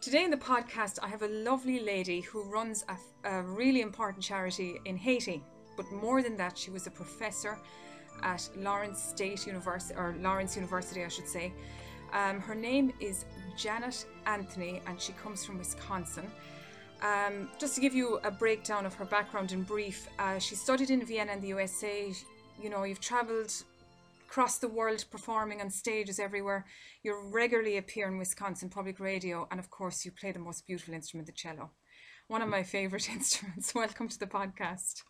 Today in the podcast, I have a lovely lady who runs a, a really important charity in Haiti. But more than that, she was a professor at Lawrence State University, or Lawrence University, I should say. Um, her name is Janet Anthony, and she comes from Wisconsin. Um, just to give you a breakdown of her background in brief, uh, she studied in Vienna in the USA. You know, you've traveled across the world performing on stages everywhere. You regularly appear in Wisconsin Public Radio, and of course, you play the most beautiful instrument, the cello. One of my favorite instruments. Welcome to the podcast.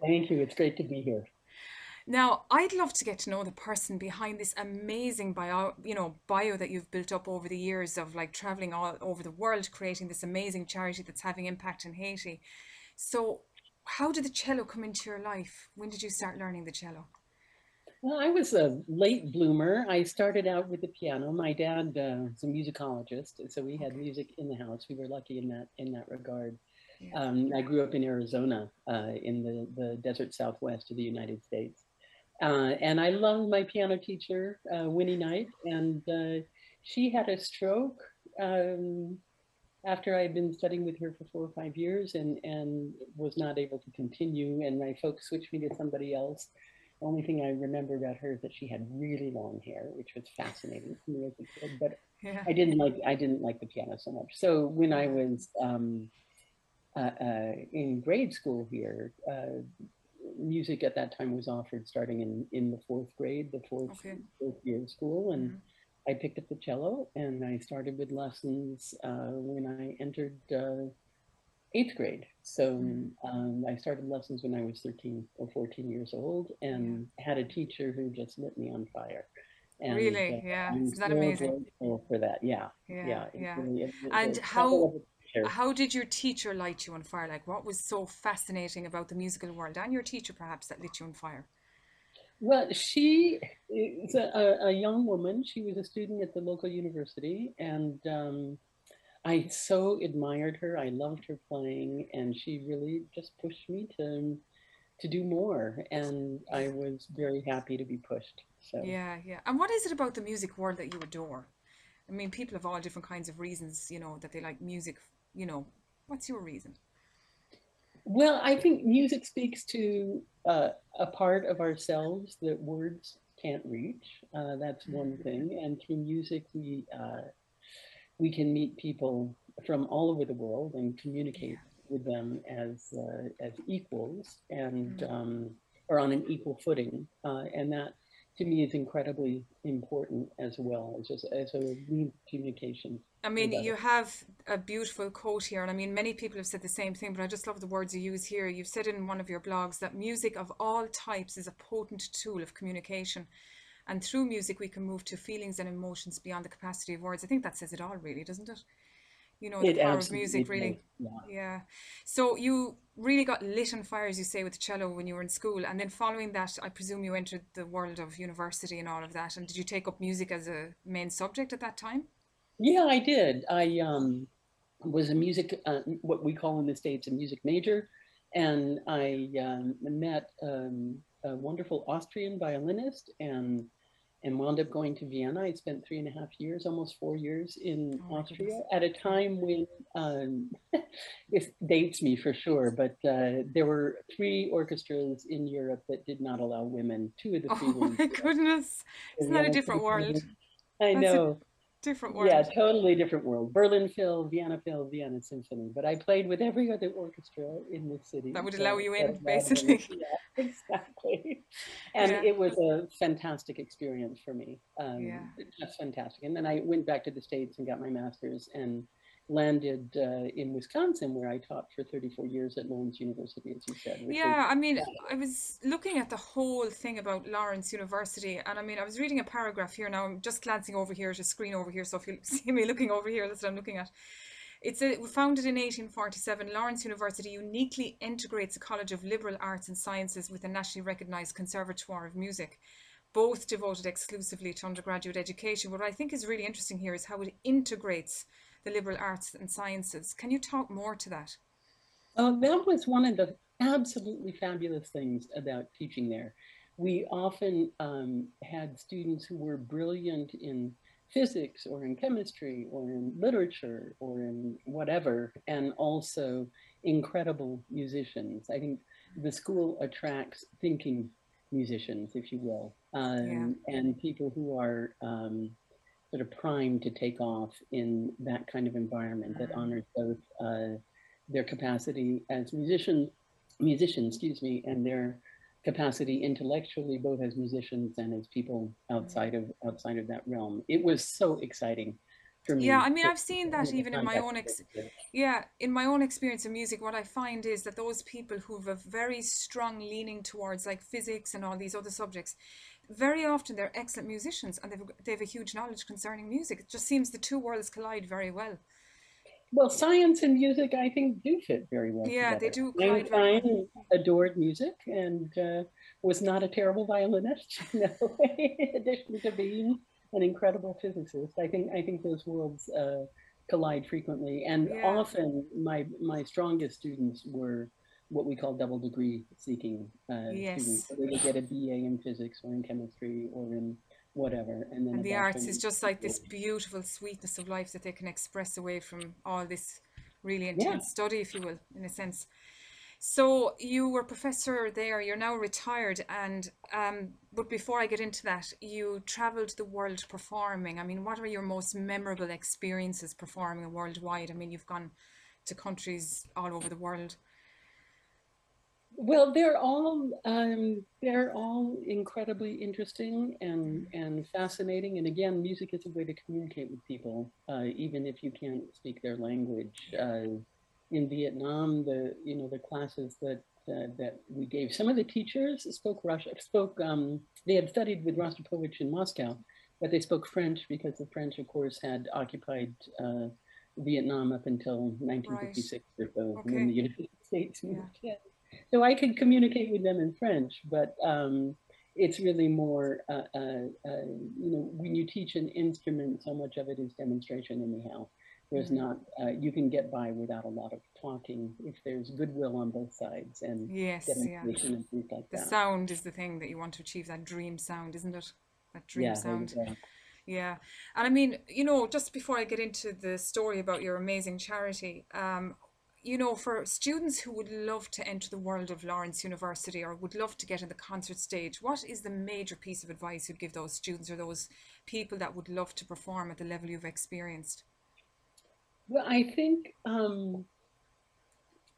Thank you. It's great to be here. Now, I'd love to get to know the person behind this amazing bio, you know, bio that you've built up over the years of like traveling all over the world, creating this amazing charity that's having impact in Haiti. So, how did the cello come into your life? When did you start learning the cello? Well, I was a late bloomer. I started out with the piano. My dad uh, was a musicologist, so we had music in the house. We were lucky in that in that regard. Yeah. Um, I grew up in Arizona, uh, in the the desert southwest of the United States, uh, and I loved my piano teacher, uh, Winnie Knight, and uh, she had a stroke um, after I had been studying with her for four or five years and, and was not able to continue. And my folks switched me to somebody else. Only thing I remember about her is that she had really long hair, which was fascinating to me as a kid. But yeah. I didn't like I didn't like the piano so much. So when I was um, uh, uh, in grade school here, uh, music at that time was offered starting in, in the fourth grade, the fourth, okay. fourth year of school. And mm-hmm. I picked up the cello and I started with lessons uh, when I entered uh, eighth grade. So mm-hmm. um, I started lessons when I was 13 or 14 years old and had a teacher who just lit me on fire. And, really? Uh, yeah. Isn't that amazing? For that. Yeah. Yeah. Yeah. yeah. Really, it, it, and how. How did your teacher light you on fire? Like, what was so fascinating about the musical world and your teacher, perhaps, that lit you on fire? Well, she is a, a young woman. She was a student at the local university, and um, I so admired her. I loved her playing, and she really just pushed me to to do more. And I was very happy to be pushed. So yeah, yeah. And what is it about the music world that you adore? I mean, people have all different kinds of reasons, you know, that they like music you know, what's your reason? Well, I think music speaks to uh, a part of ourselves that words can't reach. Uh, that's one mm-hmm. thing, and through music, we uh, we can meet people from all over the world and communicate with them as uh, as equals and mm-hmm. um, or on an equal footing, uh, and that to me is incredibly important as well as just as a communication. I mean, you have a beautiful quote here, and I mean, many people have said the same thing, but I just love the words you use here. You've said in one of your blogs that music of all types is a potent tool of communication. And through music, we can move to feelings and emotions beyond the capacity of words. I think that says it all, really, doesn't it? You know, the power of music, really. Yeah. yeah. So you really got lit on fire, as you say, with the cello when you were in school. And then following that, I presume you entered the world of university and all of that. And did you take up music as a main subject at that time? Yeah, I did. I um, was a music, uh, what we call in the States, a music major. And I um, met um, a wonderful Austrian violinist and and wound up going to Vienna. I spent three and a half years, almost four years in oh Austria at a time when um, this dates me for sure, but uh, there were three orchestras in Europe that did not allow women. Two of the three. Oh my goodness! Isn't that a different world? I know different world. Yeah, totally different world. Berlin Phil, Vienna Phil, Vienna Symphony. But I played with every other orchestra in the city. That would allow you in, basically. Yeah, exactly. And yeah. it was a fantastic experience for me. Um, yeah. Just fantastic. And then I went back to the States and got my master's and landed uh, in Wisconsin, where I taught for 34 years at Lawrence University, as you said. Yeah, I mean, I was looking at the whole thing about Lawrence University, and I mean, I was reading a paragraph here. Now I'm just glancing over here to screen over here, so if you see me looking over here, that's what I'm looking at. It's a, founded in 1847. Lawrence University uniquely integrates a college of liberal arts and sciences with a nationally recognized conservatoire of music both devoted exclusively to undergraduate education. What I think is really interesting here is how it integrates the liberal arts and sciences. Can you talk more to that? Uh, that was one of the absolutely fabulous things about teaching there. We often um, had students who were brilliant in physics or in chemistry or in literature or in whatever, and also incredible musicians. I think the school attracts thinking musicians, if you will, um, yeah. and people who are um, sort of primed to take off in that kind of environment that mm-hmm. honors both uh, their capacity as musicians, musicians, excuse me, and their capacity intellectually, both as musicians and as people outside of outside of that realm. It was so exciting. Yeah, I mean, I've seen that even in my own ex- yeah, in my own experience of music. What I find is that those people who have a very strong leaning towards like physics and all these other subjects, very often they're excellent musicians and they've they have a huge knowledge concerning music. It just seems the two worlds collide very well. Well, science and music, I think, do fit very well. Yeah, together. they do. Einstein adored music and uh, was not a terrible violinist. You know, in addition to being an incredible physicist, I think I think those worlds uh, collide frequently, and yeah. often my my strongest students were what we call double degree seeking uh, yes. students. So they would get a BA in physics or in chemistry or in whatever and then and the arts is just like this beautiful sweetness of life that they can express away from all this really intense yeah. study if you will in a sense so you were professor there you're now retired and um, but before i get into that you traveled the world performing i mean what are your most memorable experiences performing worldwide i mean you've gone to countries all over the world well, they're all um, they're all incredibly interesting and and fascinating. And again, music is a way to communicate with people, uh, even if you can't speak their language. Uh, in Vietnam, the you know the classes that uh, that we gave, some of the teachers spoke Russian, spoke. Um, they had studied with Rostropovich in Moscow, but they spoke French because the French, of course, had occupied uh, Vietnam up until 1956 right. or so, okay. when the United States moved yeah. in so I could communicate with them in French, but um, it's really more, uh, uh, uh, you know, when you teach an instrument, so much of it is demonstration anyhow. There's mm-hmm. not, uh, you can get by without a lot of talking if there's goodwill on both sides and yes, demonstration yeah. and things like the that. The sound is the thing that you want to achieve, that dream sound, isn't it? That dream yeah, sound. Yeah. And I mean, you know, just before I get into the story about your amazing charity, um, you know, for students who would love to enter the world of Lawrence University or would love to get in the concert stage, what is the major piece of advice you'd give those students or those people that would love to perform at the level you've experienced? Well, I think um,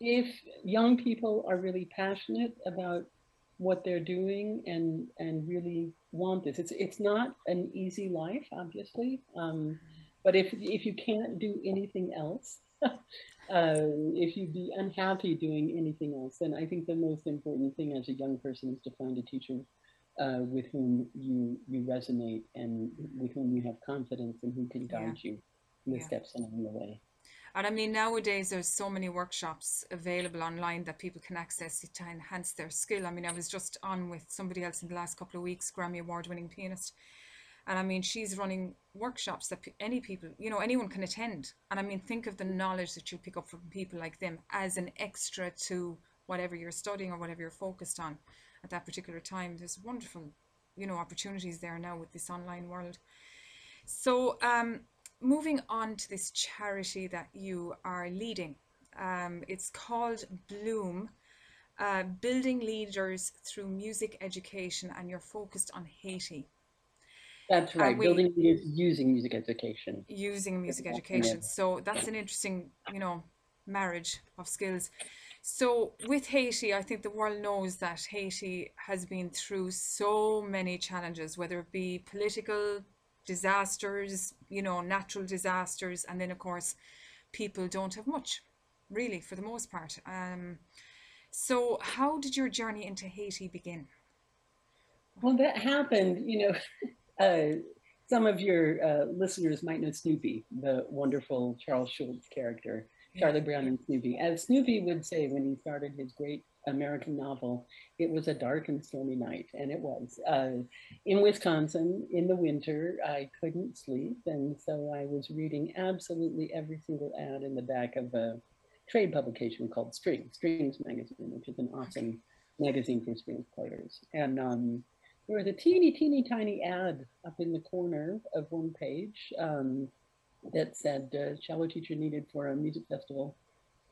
if young people are really passionate about what they're doing and and really want this, it's it's not an easy life, obviously. Um, but if if you can't do anything else, uh, if you'd be unhappy doing anything else, then I think the most important thing as a young person is to find a teacher uh, with whom you you resonate and with whom you have confidence and who can guide yeah. you in the yeah. steps along the way. And I mean, nowadays there's so many workshops available online that people can access to enhance their skill. I mean, I was just on with somebody else in the last couple of weeks, Grammy Award winning pianist, and I mean, she's running workshops that any people, you know, anyone can attend. And I mean, think of the knowledge that you pick up from people like them as an extra to whatever you're studying or whatever you're focused on at that particular time. There's wonderful, you know, opportunities there now with this online world. So, um, moving on to this charity that you are leading, um, it's called Bloom. Uh, building leaders through music education, and you're focused on Haiti. That's right. We, Building using music education. Using music education. So that's an interesting, you know, marriage of skills. So with Haiti, I think the world knows that Haiti has been through so many challenges, whether it be political disasters, you know, natural disasters, and then of course, people don't have much, really, for the most part. Um, so how did your journey into Haiti begin? Well, that happened, you know, uh, some of your uh, listeners might know Snoopy, the wonderful Charles Schulz character, Charlie Brown and Snoopy. As Snoopy would say when he started his great American novel, it was a dark and stormy night, and it was. Uh, in Wisconsin, in the winter, I couldn't sleep, and so I was reading absolutely every single ad in the back of a trade publication called Strings, Strings Magazine, which is an awesome magazine for strings players. And um, there was a teeny, teeny, tiny ad up in the corner of one page um, that said uh, cello teacher needed for a music festival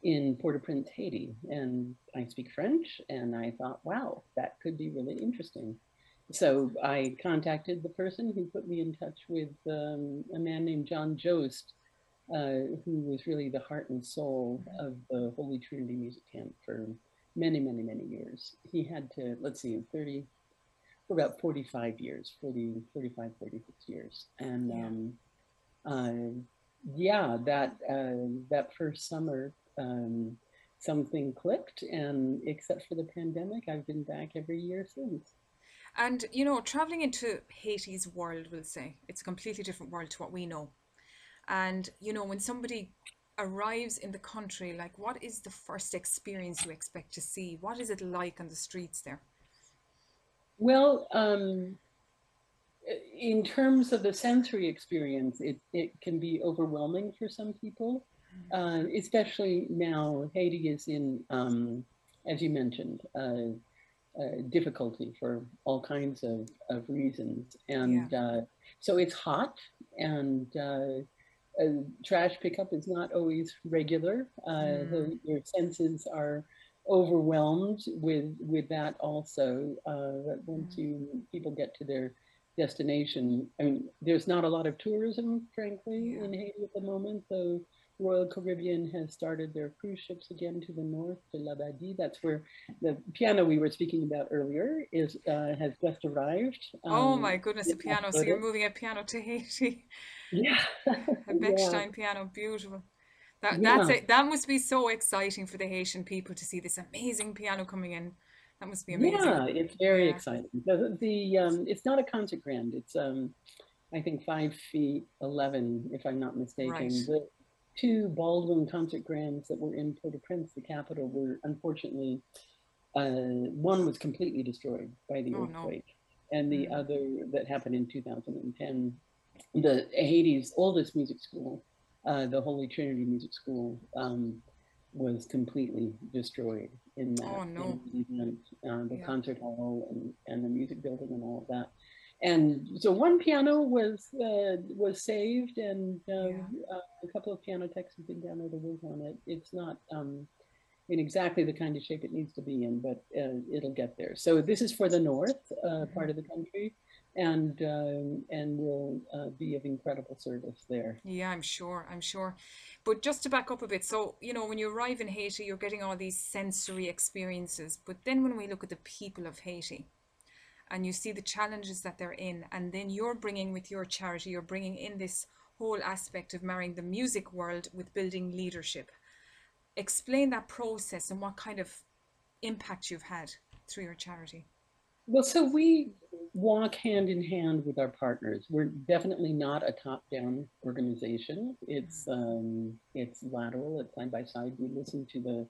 in Port-au-Prince, Haiti. And I speak French, and I thought, wow, that could be really interesting. So I contacted the person who put me in touch with um, a man named John Jost, uh, who was really the heart and soul of the Holy Trinity Music Camp for many, many, many years. He had to, let's see, 30, for about 45 years, 40, 45, 46 years. And Yeah. um, uh, yeah, that, uh, that first summer, um, something clicked and except for the pandemic, I've been back every year since. And you know, traveling into Haiti's world, we'll say, it's a completely different world to what we know. And you know, when somebody arrives in the country, like what is the first experience you expect to see? What is it like on the streets there? Well, um, in terms of the sensory experience, it, it can be overwhelming for some people, uh, especially now Haiti is in, um, as you mentioned, uh, uh, difficulty for all kinds of, of reasons. And uh, so it's hot and uh, uh, trash pickup is not always regular. Uh, the, your senses are overwhelmed with with that also. Uh, that once you people get to their destination, I mean, there's not a lot of tourism, frankly, Yeah. in Haiti at the moment. Though Royal Caribbean has started their cruise ships again to the north to Labadie. That's where the piano we were speaking about earlier is uh, has just arrived. Oh Um, my goodness, a piano. So you're moving a piano to Haiti. yeah, A yeah. Bechstein piano, beautiful. That Yeah. that's it. That must be so exciting for the Haitian people to see this amazing piano coming in. That must be amazing. Yeah, it's very Yeah. exciting. The, the um, it's not a concert grand. It's um, I think five feet eleven, if I'm not mistaken. Right. The two Baldwin concert grands that were in Port-au-Prince, the capital, were unfortunately uh, one was completely destroyed by the Oh, no. earthquake, and the Mm. other that happened in 2010, the Haiti's oldest music school, uh, the Holy Trinity Music School, um, was completely destroyed in that Oh, no. uh, the Yeah. concert hall and, and the music building and all of that. And so one piano was uh, was saved, and um, Yeah. uh, a couple of piano techs have been down there to work on it. It's not um, in exactly the kind of shape it needs to be in, but uh, it'll get there. So this is for the north uh, part of the country, and um, and will uh, be of incredible service there. Yeah, I'm sure. I'm sure. But just to back up a bit, so, you know, when you arrive in Haiti, you're getting all these sensory experiences. But then when we look at the people of Haiti and you see the challenges that they're in, and then you're bringing with your charity, you're bringing in this whole aspect of marrying the music world with building leadership. Explain that process and what kind of impact you've had through your charity. Well, so we walk hand in hand with our partners. We're definitely not a top-down organization. It's um, it's lateral. It's side by side. We listen to the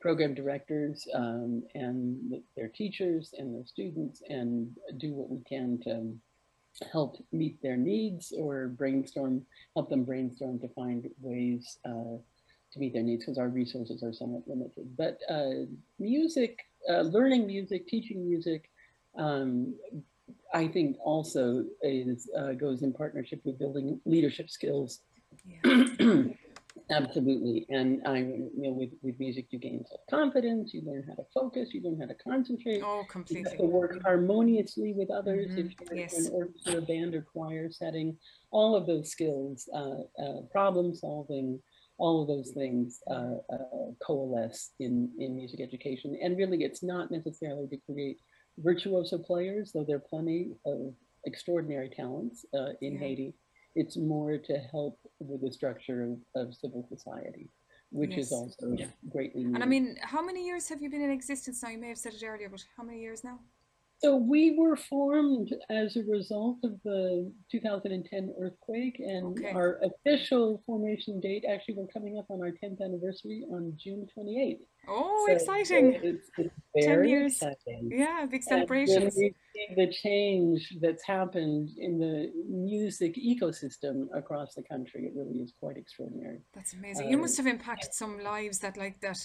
program directors um, and their teachers and their students, and do what we can to help meet their needs or brainstorm, help them brainstorm to find ways uh, to meet their needs because our resources are somewhat limited. But uh, music, uh, learning music, teaching music, um, I think also is uh, goes in partnership with building leadership skills. Yeah. Absolutely, and I, you know, with with music, you gain self confidence. You learn how to focus. You learn how to concentrate. Oh, completely. You have to work harmoniously with others Mhm, if you're yes. in an orchestra, band, or choir setting. All of those skills, uh, uh, problem solving, all of those things uh, uh, coalesce in, in music education. And really, it's not necessarily to create virtuoso players, though there are plenty of extraordinary talents uh, in Yeah. Haiti. It's more to help with the structure of, of civil society, which Yes. is also greatly needed. And I mean, how many years have you been in existence now? You may have said it earlier, but how many years now? So we were formed as a result of the 2010 earthquake, and Okay. our official formation date actually we're coming up on our 10th anniversary on June 28th. Oh, So exciting. It's, it's 10 years. exciting. Yeah, big celebrations. we see the change that's happened in the music ecosystem across the country, it really is quite extraordinary. That's amazing. You Uh, must have impacted some lives that like that.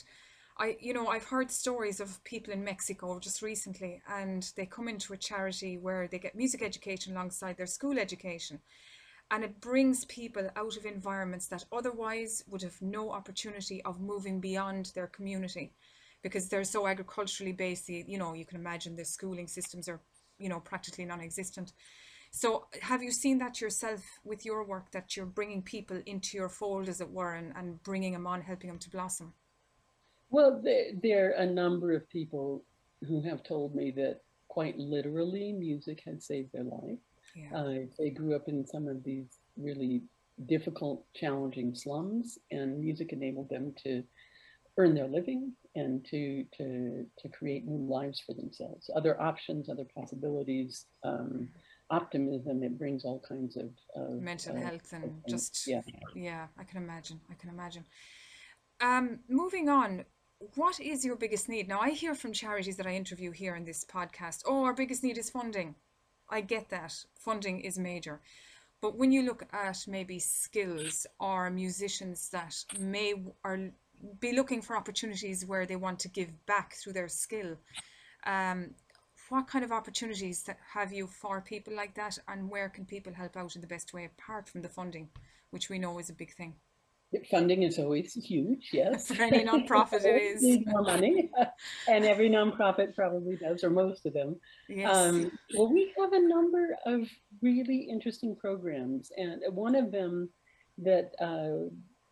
I, you know, I've heard stories of people in Mexico just recently, and they come into a charity where they get music education alongside their school education. And it brings people out of environments that otherwise would have no opportunity of moving beyond their community because they're so agriculturally based. You know, you can imagine the schooling systems are, you know, practically non existent. So, have you seen that yourself with your work that you're bringing people into your fold, as it were, and, and bringing them on, helping them to blossom? Well, there, there are a number of people who have told me that quite literally music has saved their life. Yeah. Uh, they grew up in some of these really difficult, challenging slums, and music enabled them to earn their living and to to to create new lives for themselves. Other options, other possibilities, um, optimism. It brings all kinds of, of mental uh, health and just yeah, yeah. I can imagine. I can imagine. Um, moving on, what is your biggest need? Now, I hear from charities that I interview here in this podcast, oh, our biggest need is funding. I get that. Funding is major. But when you look at maybe skills or musicians that may or be looking for opportunities where they want to give back through their skill, um, what kind of opportunities that have you for people like that and where can people help out in the best way apart from the funding, which we know is a big thing? Funding is always huge, yes. For any nonprofit, it is. Need more money, and every nonprofit probably does, or most of them. Yes. Um, well, we have a number of really interesting programs, and one of them that uh,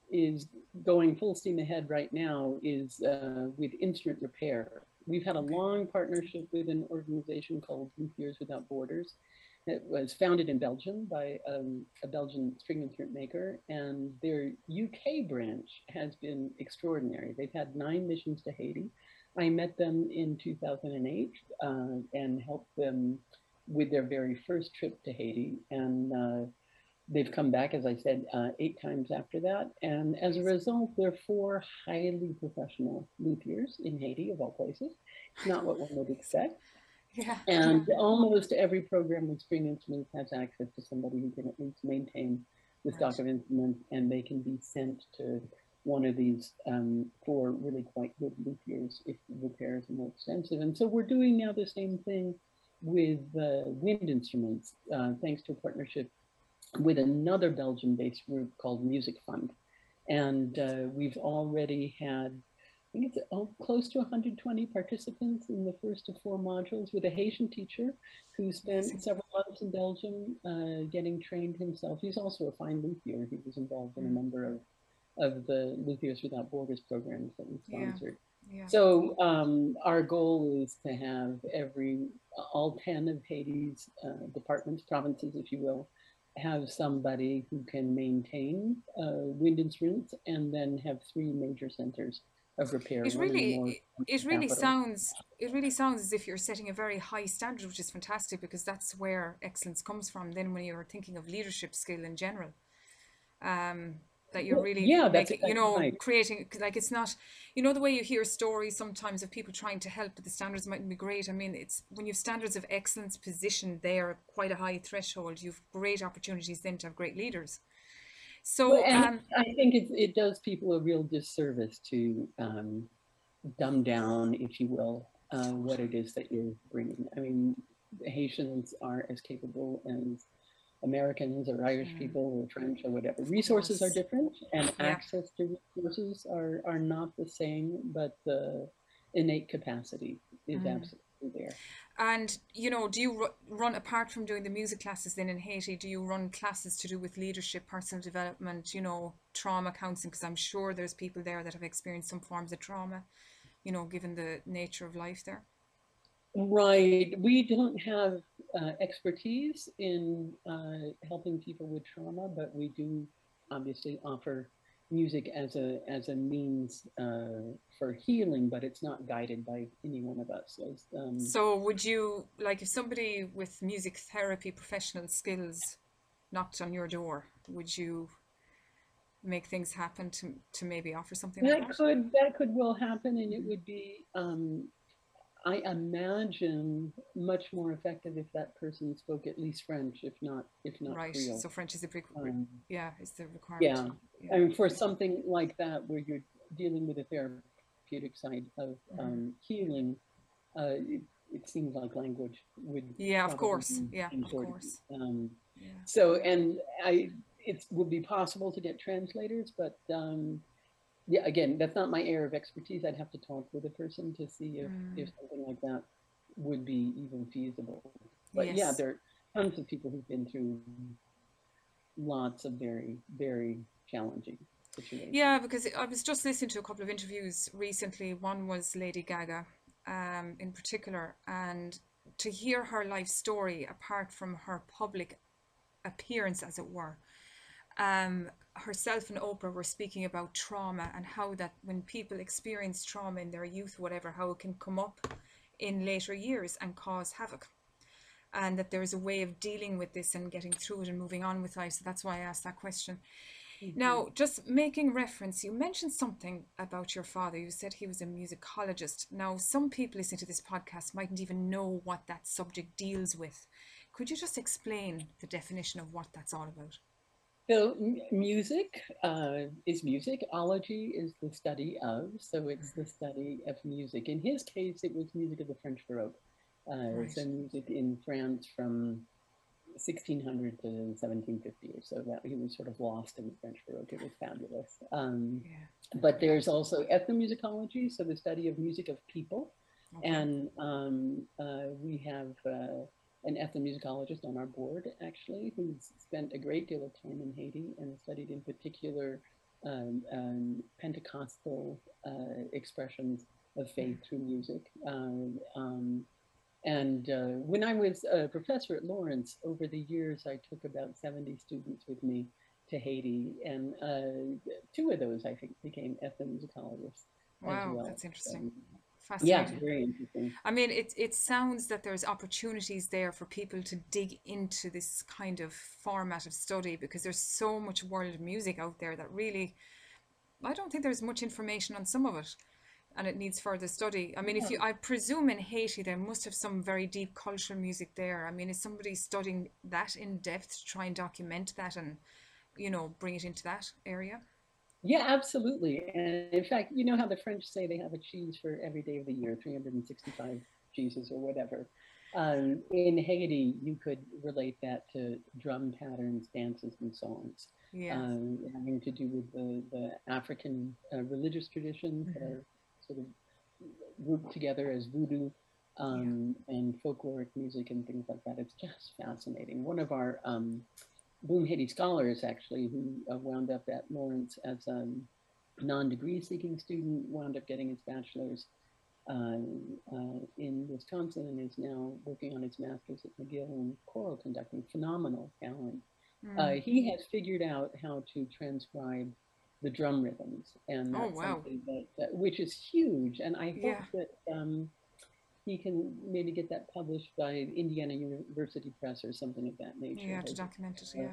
is going full steam ahead right now is uh, with instrument repair. We've had a long partnership with an organization called Luthiers Without Borders it was founded in Belgium by um, a Belgian string instrument maker, and their UK branch has been extraordinary. They've had nine missions to Haiti. I met them in 2008 uh, and helped them with their very first trip to Haiti. And uh, they've come back, as I said, uh, eight times after that. And as a result, they're four highly professional luthiers in Haiti, of all places. It's not what one would expect. Yeah. And almost every program with string instruments has access to somebody who can at least maintain the stock of instruments and they can be sent to one of these um, for really quite good luthiers if repairs are more extensive. And so we're doing now the same thing with uh, wind instruments, uh, thanks to a partnership with another Belgian-based group called Music Fund. And uh, we've already had think it's oh, close to 120 participants in the first of four modules with a Haitian teacher who spent several months in Belgium uh, getting trained himself. He's also a fine luthier. He was involved in a mm. number of, of the Luthiers Without Borders programs that we sponsored. Yeah. Yeah. So um, our goal is to have every, all 10 of Haiti's uh, departments, provinces, if you will, have somebody who can maintain uh, wind instruments and then have three major centers of repair. It really, it really capital. sounds, it really sounds as if you're setting a very high standard, which is fantastic because that's where excellence comes from. Then when you're thinking of leadership skill in general, um, that you're really, yeah, making, exactly you know, right. creating like it's not, you know, the way you hear stories sometimes of people trying to help, but the standards mightn't be great. I mean, it's when you've standards of excellence positioned there, quite a high threshold. You've great opportunities then to have great leaders. So um, I think it, it does people a real disservice to um, dumb down, if you will, uh, what it is that you're bringing. I mean, Haitians are as capable as Americans or Irish mm. people or French or whatever. Resources are different, and yeah. access to resources are are not the same, but the innate capacity is mm. absolutely there. And you know, do you run apart from doing the music classes then in Haiti? Do you run classes to do with leadership, personal development, you know, trauma counseling? Because I'm sure there's people there that have experienced some forms of trauma, you know, given the nature of life there. Right. We don't have uh, expertise in uh, helping people with trauma, but we do obviously offer music as a as a means uh, for healing, but it's not guided by any one of us. Um, so, would you like if somebody with music therapy professional skills knocked on your door? Would you make things happen to to maybe offer something? That like that? could that could well happen, and it would be um, I imagine much more effective if that person spoke at least French, if not if not right. Creole. So French is a pre- um, yeah, it's the requirement. Yeah. yeah, I mean for something like that where you're dealing with a therapeutic side of um, healing, uh, it, it, seems like language would. Yeah, of course. Yeah, of course. Um, yeah. So, and I, it would be possible to get translators, but um, yeah, again, that's not my area of expertise. I'd have to talk with a person to see if, mm. if something like that would be even feasible. But yes. yeah, there are tons of people who've been through lots of very, very challenging situations. Yeah, because I was just listening to a couple of interviews recently. One was Lady Gaga um, in particular, and to hear her life story apart from her public appearance, as it were. Um, herself and Oprah were speaking about trauma and how that when people experience trauma in their youth, whatever, how it can come up in later years and cause havoc. And that there's a way of dealing with this and getting through it and moving on with life. So that's why I asked that question. Mm-hmm. Now, just making reference, you mentioned something about your father. You said he was a musicologist. Now, some people listening to this podcast mightn't even know what that subject deals with. Could you just explain the definition of what that's all about? So music uh, is music. Ology is the study of, so it's the study of music. In his case, it was music of the French Baroque. Uh, right. So music in France from 1600 to 1750 or so. That he was sort of lost in the French Baroque. It was fabulous. Um, yeah. But there's also ethnomusicology, so the study of music of people, okay. and um, uh, we have. An ethnomusicologist on our board, actually, who's spent a great deal of time in Haiti and studied in particular um, um, Pentecostal uh, expressions of faith through music. Um, um and uh, when I was a professor at Lawrence, over the years, I took about 70 students with me to Haiti, and uh, two of those, I think, became ethnomusicologists. Wow, well. that's interesting. Fascinating. Yeah, very interesting. I mean, it it sounds that there's opportunities there for people to dig into this kind of format of study because there's so much world music out there that really, I don't think there's much information on some of it, and it needs further study. I mean, yeah. if you, I presume in Haiti there must have some very deep cultural music there. I mean, is somebody studying that in depth to try and document that and, you know, bring it into that area? Yeah, absolutely. And in fact, you know how the French say they have a cheese for every day of the year, 365 cheeses or whatever. Um, in Haiti, you could relate that to drum patterns, dances, and songs. Yeah. Um, having to do with the, the African uh, religious traditions mm-hmm. that are sort of grouped together as voodoo um, yeah. and folkloric music and things like that. It's just fascinating. One of our Bloom Haiti scholars, actually, who uh, wound up at Lawrence as a non-degree seeking student, wound up getting his bachelor's uh, uh, in Wisconsin and is now working on his master's at McGill in choral conducting. Phenomenal talent. Mm. he has figured out how to transcribe the drum rhythms, and oh, that's wow. something that, which is huge. And I hope yeah. that um, he can maybe get that published by Indiana University Press or something of that nature. Yeah, to document it. Yeah.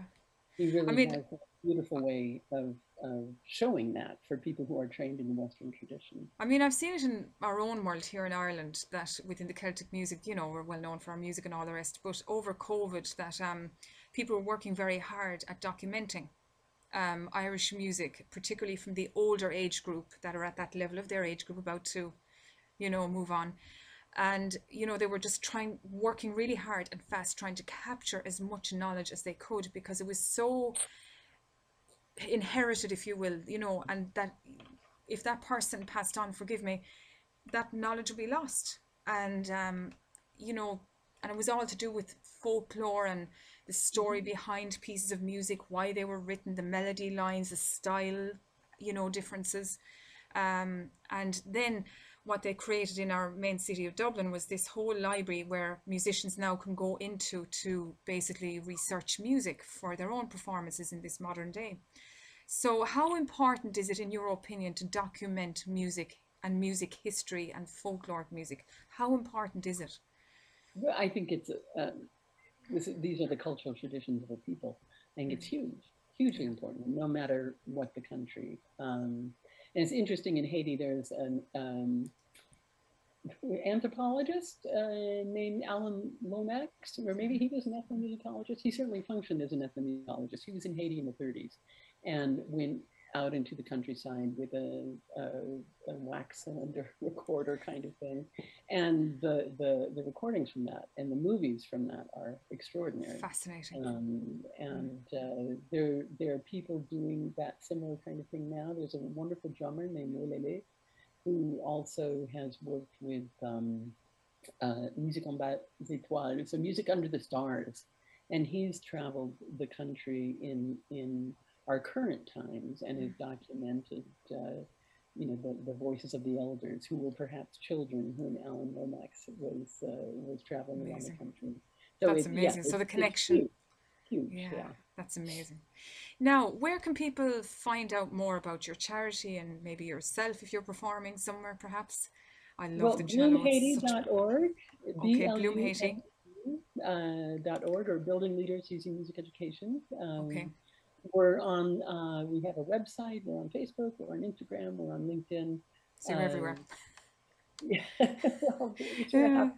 He really I mean, has a beautiful way of, of showing that for people who are trained in the Western tradition. I mean, I've seen it in our own world here in Ireland that within the Celtic music, you know, we're well known for our music and all the rest. But over COVID, that um, people were working very hard at documenting um, Irish music, particularly from the older age group that are at that level of their age group, about to, you know, move on and you know they were just trying working really hard and fast trying to capture as much knowledge as they could because it was so inherited if you will you know and that if that person passed on forgive me that knowledge would be lost and um you know and it was all to do with folklore and the story mm-hmm. behind pieces of music why they were written the melody lines the style you know differences um and then what they created in our main city of Dublin was this whole library where musicians now can go into to basically research music for their own performances in this modern day. So, how important is it, in your opinion, to document music and music history and folkloric music? How important is it? Well, I think it's um, this, these are the cultural traditions of a people. I think it's huge, hugely important, no matter what the country. Um, and it's interesting in Haiti, there's an um, anthropologist uh, named Alan Lomax, or maybe he was an ethnomusicologist. He certainly functioned as an ethnomusicologist. He was in Haiti in the 30s. And when out into the countryside with a, a, a, wax cylinder recorder kind of thing. And the, the, the recordings from that and the movies from that are extraordinary. Fascinating. Um, and uh, there, there are people doing that similar kind of thing now. There's a wonderful drummer named Olele who also has worked with um, uh, Musique en bas étoiles, so music under the stars. And he's traveled the country in, in our current times and has documented, uh, you know, the, the voices of the elders who were perhaps children when Alan Lomax was uh, was traveling amazing. around the country. So that's it, amazing. Yeah, so the connection. Huge. yeah, yeah, that's amazing. Now, where can people find out more about your charity and maybe yourself if you're performing somewhere, perhaps? I love well, the channel. Bloomhaiti.org. Okay, Bloomhaiti. Uh, dot org or building leaders using music education. Um, okay. We're on, uh, we have a website, we're on Facebook, we're on Instagram, we're on LinkedIn. So um, everywhere. Yeah. well, yeah.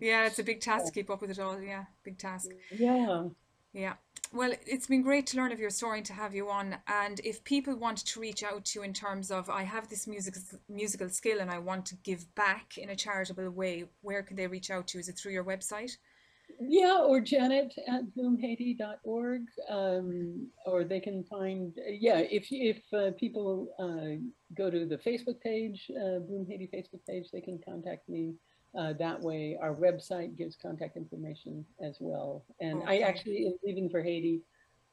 yeah, it's a big task to keep up with it all. Yeah, big task. Yeah. Yeah. Well, it's been great to learn of your story and to have you on. And if people want to reach out to you in terms of, I have this music, musical skill and I want to give back in a charitable way, where can they reach out to? Is it through your website? Yeah, or Janet at bloomhaiti.org, um, or they can find, yeah, if, if uh, people uh, go to the Facebook page, uh, Bloom Haiti Facebook page, they can contact me uh, that way. Our website gives contact information as well. And okay. I actually am leaving for Haiti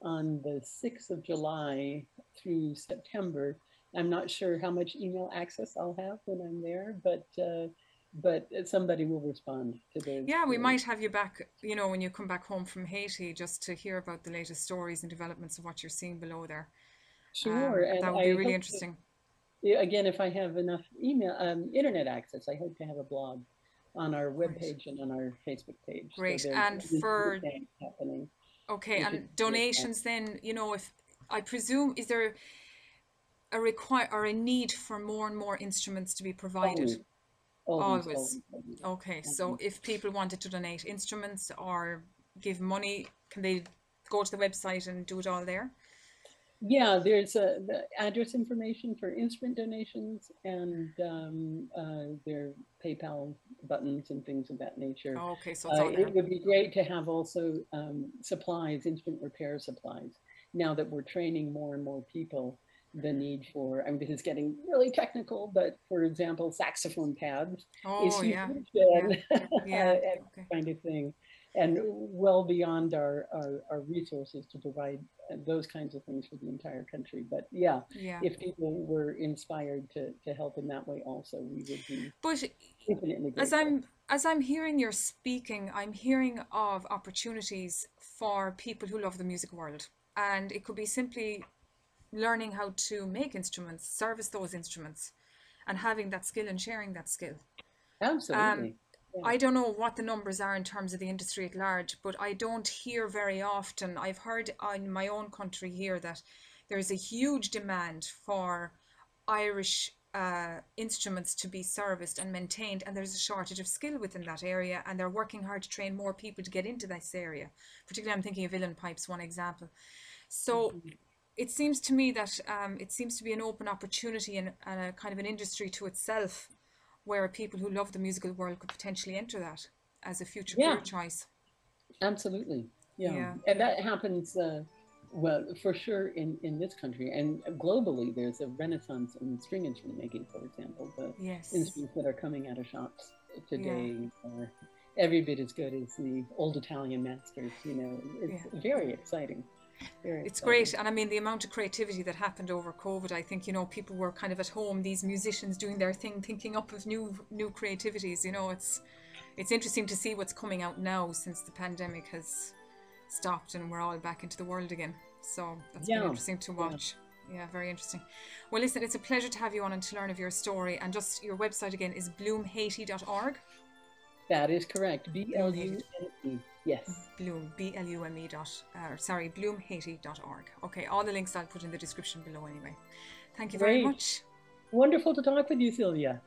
on the 6th of July through September. I'm not sure how much email access I'll have when I'm there, but uh, but somebody will respond to those. Yeah, we might have you back, you know, when you come back home from Haiti, just to hear about the latest stories and developments of what you're seeing below there. Sure, um, that would be really interesting. To, again, if I have enough email, um, internet access, I hope to have a blog on our webpage and on our Facebook page. Great, so and for happening. Okay, and donations then, you know, if I presume, is there a require or a need for more and more instruments to be provided? Oh Always. always. Okay, so if people wanted to donate instruments or give money, can they go to the website and do it all there? Yeah, there's a, the address information for instrument donations and um, uh, their PayPal buttons and things of that nature. Oh, okay, so uh, it would be great to have also um, supplies, instrument repair supplies. Now that we're training more and more people, the need for, I mean, this is getting really technical, but for example, saxophone pads oh, is yeah. huge yeah. and, yeah. okay. kind of thing. And well beyond our, our, our, resources to provide those kinds of things for the entire country. But yeah, yeah. if people were inspired to, to help in that way also, we would be but infinitely grateful. As I'm, as I'm hearing your speaking, I'm hearing of opportunities for people who love the music world. And it could be simply learning how to make instruments, service those instruments, and having that skill and sharing that skill. Absolutely. Um, yeah. I don't know what the numbers are in terms of the industry at large, but I don't hear very often. I've heard in my own country here that there's a huge demand for Irish uh, instruments to be serviced and maintained, and there's a shortage of skill within that area, and they're working hard to train more people to get into this area. Particularly, I'm thinking of uilleann pipes, one example. So, mm-hmm it seems to me that um, it seems to be an open opportunity and, and, a kind of an industry to itself where people who love the musical world could potentially enter that as a future yeah. career choice. Absolutely. Yeah. yeah. And that happens, uh, well, for sure in, in this country and globally, there's a renaissance in string instrument making, for example. The yes. instruments that are coming out of shops today yeah. are every bit as good as the old Italian masters, you know, it's very exciting. Very it's great. And I mean, the amount of creativity that happened over COVID, I think, you know, people were kind of at home, these musicians doing their thing, thinking up of new new creativities. You know, it's it's interesting to see what's coming out now since the pandemic has stopped and we're all back into the world again. So that's yeah. been interesting to watch. Yeah. yeah, very interesting. Well, listen, it's a pleasure to have you on and to learn of your story. And just your website again is bloomhaiti.org. That is correct. B L U M E. Yes. Bloom, B L U M E dot, uh, sorry, bloomhaiti.org. Okay, all the links I'll put in the description below anyway. Thank you very Great. much. Wonderful to talk with you, Sylvia.